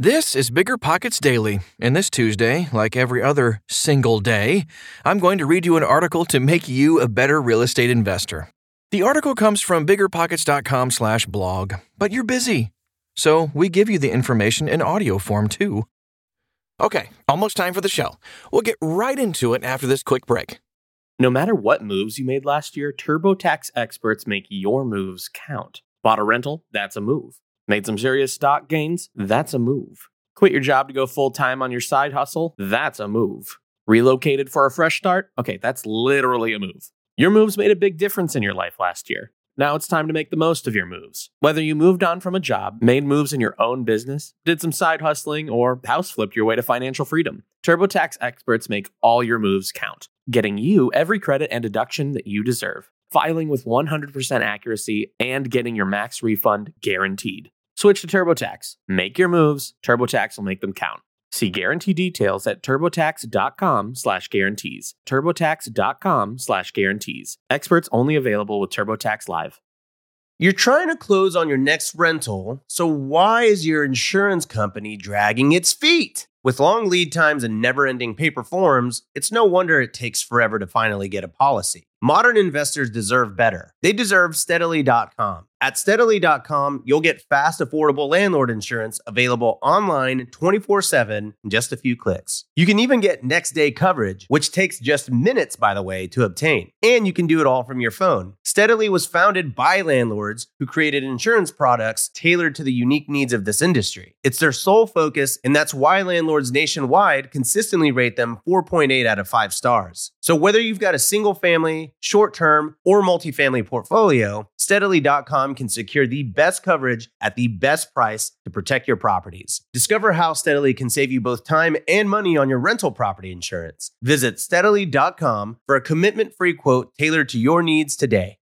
This is Bigger Pockets Daily, and this Tuesday, like every other single day, I'm going to read you an article to make you a better real estate investor. The article comes from biggerpockets.com/blog, but you're busy. So, we give you the information in audio form too. Okay, almost time for the show. We'll get right into it after this quick break. No matter what moves you made last year, TurboTax experts make your moves count. Bought a rental? That's a move. Made some serious stock gains? That's a move. Quit your job to go full time on your side hustle? That's a move. Relocated for a fresh start? Okay, that's literally a move. Your moves made a big difference in your life last year. Now it's time to make the most of your moves. Whether you moved on from a job, made moves in your own business, did some side hustling, or house flipped your way to financial freedom, TurboTax experts make all your moves count, getting you every credit and deduction that you deserve, filing with 100% accuracy, and getting your max refund guaranteed. Switch to TurboTax. Make your moves. TurboTax will make them count. See guarantee details at turbotax.com slash guarantees. turbotax.com slash guarantees. Experts only available with TurboTax Live. You're trying to close on your next rental, so why is your insurance company dragging its feet? With long lead times and never ending paper forms, it's no wonder it takes forever to finally get a policy. Modern investors deserve better. They deserve steadily.com. At steadily.com, you'll get fast, affordable landlord insurance available online 24 7 in just a few clicks. You can even get next day coverage, which takes just minutes, by the way, to obtain. And you can do it all from your phone. Steadily was founded by landlords who created insurance products tailored to the unique needs of this industry. It's their sole focus, and that's why landlords nationwide consistently rate them 4.8 out of 5 stars. So whether you've got a single family, short term, or multifamily portfolio, steadily.com can secure the best coverage at the best price to protect your properties. Discover how Steadily can save you both time and money on your rental property insurance. Visit steadily.com for a commitment free quote tailored to your needs today.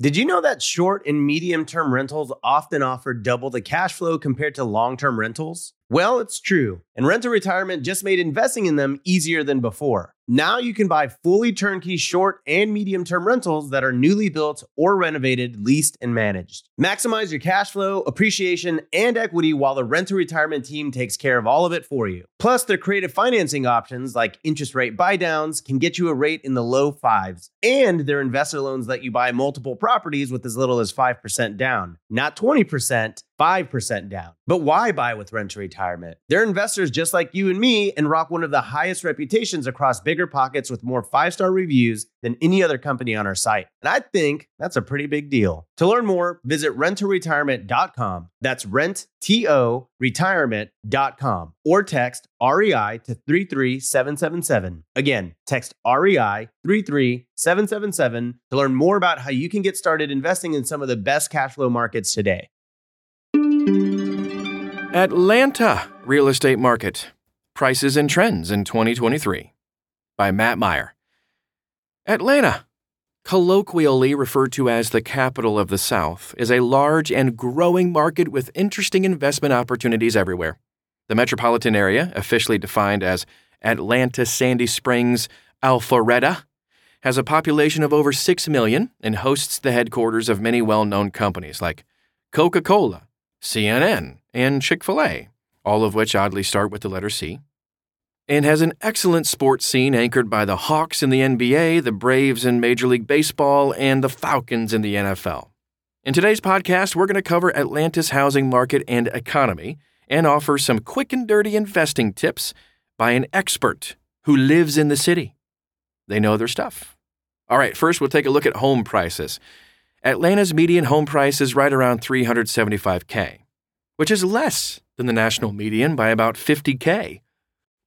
Did you know that short and medium term rentals often offer double the cash flow compared to long term rentals? Well, it's true, and Rent to Retirement just made investing in them easier than before. Now you can buy fully turnkey short and medium term rentals that are newly built or renovated, leased, and managed. Maximize your cash flow, appreciation, and equity while the Rent to Retirement team takes care of all of it for you. Plus, their creative financing options like interest rate buydowns can get you a rate in the low fives, and their investor loans let you buy multiple properties with as little as 5% down, not 20%. 5% down. But why buy with Rent to Retirement? They're investors just like you and me and rock one of the highest reputations across bigger pockets with more five star reviews than any other company on our site. And I think that's a pretty big deal. To learn more, visit renttoretirement.com. That's rent, T O, retirement.com or text REI to 33777. Again, text REI 33777 to learn more about how you can get started investing in some of the best cash flow markets today. Atlanta Real Estate Market Prices and Trends in 2023 by Matt Myre. Atlanta, colloquially referred to as the capital of the South, is a large and growing market with interesting investment opportunities everywhere. The metropolitan area, officially defined as Atlanta Sandy Springs Alpharetta, has a population of over 6 million and hosts the headquarters of many well known companies like Coca Cola, CNN, and Chick fil A, all of which oddly start with the letter C. And has an excellent sports scene anchored by the Hawks in the NBA, the Braves in Major League Baseball, and the Falcons in the NFL. In today's podcast, we're going to cover Atlanta's housing market and economy and offer some quick and dirty investing tips by an expert who lives in the city. They know their stuff. All right, first we'll take a look at home prices. Atlanta's median home price is right around 375K, which is less than the national median by about 50K.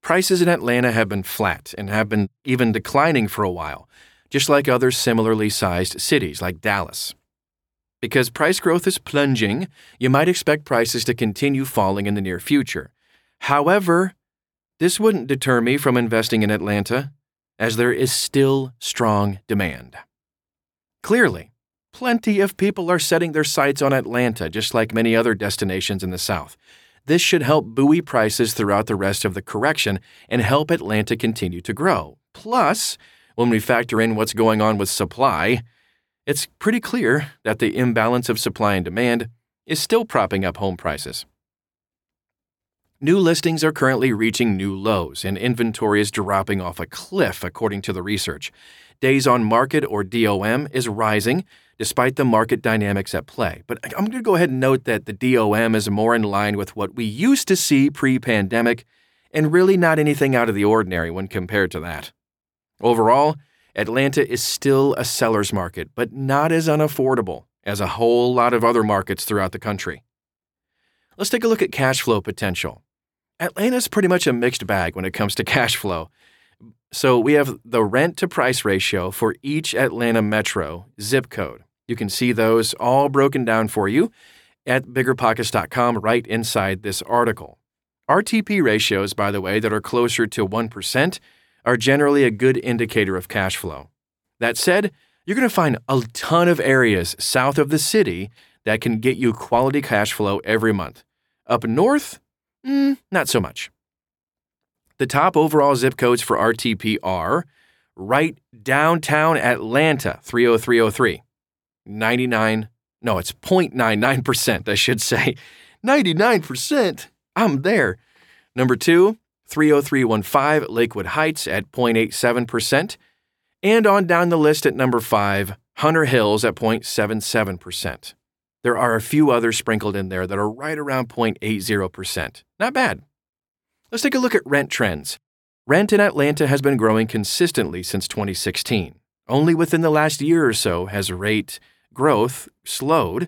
Prices in Atlanta have been flat and have been even declining for a while, just like other similarly sized cities like Dallas. Because price growth is plunging, you might expect prices to continue falling in the near future. However, this wouldn't deter me from investing in Atlanta, as there is still strong demand. Clearly, Plenty of people are setting their sights on Atlanta, just like many other destinations in the South. This should help buoy prices throughout the rest of the correction and help Atlanta continue to grow. Plus, when we factor in what's going on with supply, it's pretty clear that the imbalance of supply and demand is still propping up home prices. New listings are currently reaching new lows, and inventory is dropping off a cliff, according to the research. Days on market, or DOM, is rising despite the market dynamics at play. But I'm going to go ahead and note that the DOM is more in line with what we used to see pre pandemic, and really not anything out of the ordinary when compared to that. Overall, Atlanta is still a seller's market, but not as unaffordable as a whole lot of other markets throughout the country. Let's take a look at cash flow potential. Atlanta's pretty much a mixed bag when it comes to cash flow. So we have the rent to price ratio for each Atlanta metro zip code. You can see those all broken down for you at biggerpockets.com right inside this article. RTP ratios, by the way, that are closer to 1% are generally a good indicator of cash flow. That said, you're going to find a ton of areas south of the city that can get you quality cash flow every month. Up north, mm, not so much. The top overall zip codes for RTP are right downtown Atlanta, 30303. 99, no, it's 0.99%, I should say. 99%. I'm there. Number two, 30315 Lakewood Heights at 0.87%. And on down the list at number five, Hunter Hills at 0.77%. There are a few others sprinkled in there that are right around 0.80%. Not bad. Let's take a look at rent trends. Rent in Atlanta has been growing consistently since 2016. Only within the last year or so has rate growth slowed,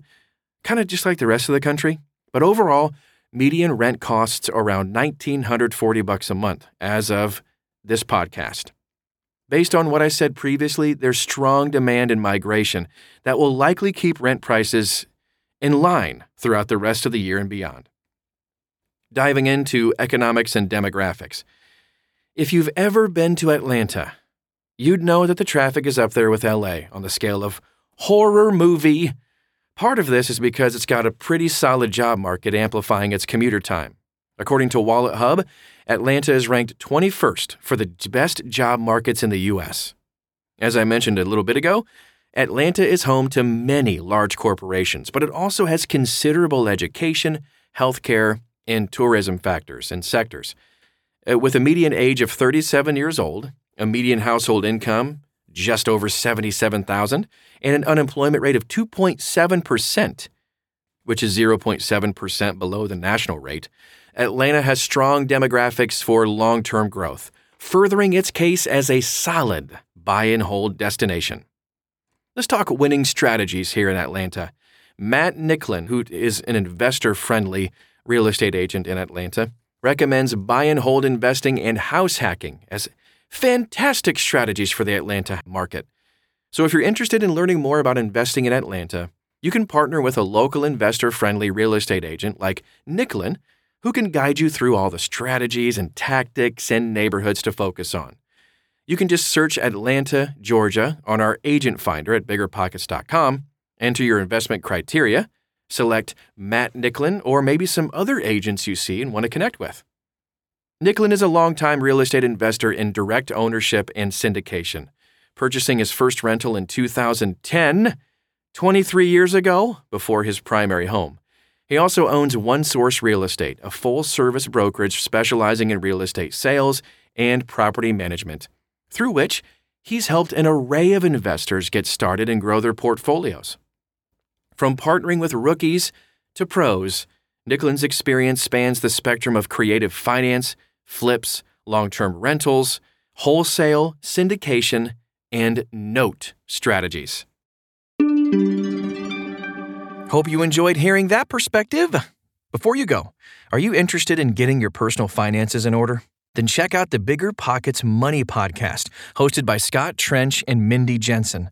kind of just like the rest of the country. But overall, median rent costs around 1940 bucks a month as of this podcast. Based on what I said previously, there's strong demand and migration that will likely keep rent prices in line throughout the rest of the year and beyond. Diving into economics and demographics. If you've ever been to Atlanta, you'd know that the traffic is up there with LA on the scale of horror movie. Part of this is because it's got a pretty solid job market amplifying its commuter time. According to WalletHub, Atlanta is ranked 21st for the best job markets in the U.S. As I mentioned a little bit ago, Atlanta is home to many large corporations, but it also has considerable education, healthcare, and tourism factors and sectors. Uh, with a median age of 37 years old, a median household income just over 77,000, and an unemployment rate of 2.7%, which is 0.7% below the national rate, Atlanta has strong demographics for long-term growth, furthering its case as a solid buy and hold destination. Let's talk winning strategies here in Atlanta. Matt Nicklin, who is an investor friendly real estate agent in Atlanta, recommends buy and hold investing and house hacking as fantastic strategies for the Atlanta market. So, if you're interested in learning more about investing in Atlanta, you can partner with a local investor friendly real estate agent like Nicklin, who can guide you through all the strategies and tactics and neighborhoods to focus on. You can just search Atlanta, Georgia on our agent finder at biggerpockets.com, enter your investment criteria, select Matt Nicklin or maybe some other agents you see and want to connect with. Nicklin is a longtime real estate investor in direct ownership and syndication, purchasing his first rental in 2010, 23 years ago, before his primary home. He also owns One Source Real Estate, a full service brokerage specializing in real estate sales and property management through which he's helped an array of investors get started and grow their portfolios. From partnering with rookies to pros, Nicklin's experience spans the spectrum of creative finance, flips, long term rentals, wholesale, syndication, and note strategies. Hope you enjoyed hearing that perspective. Before you go, are you interested in getting your personal finances in order? Then check out the Bigger Pockets Money Podcast, hosted by Scott Trench and Mindy Jensen.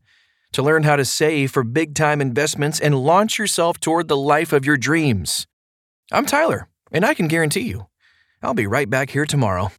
To learn how to save for big time investments and launch yourself toward the life of your dreams. I'm Tyler, and I can guarantee you, I'll be right back here tomorrow.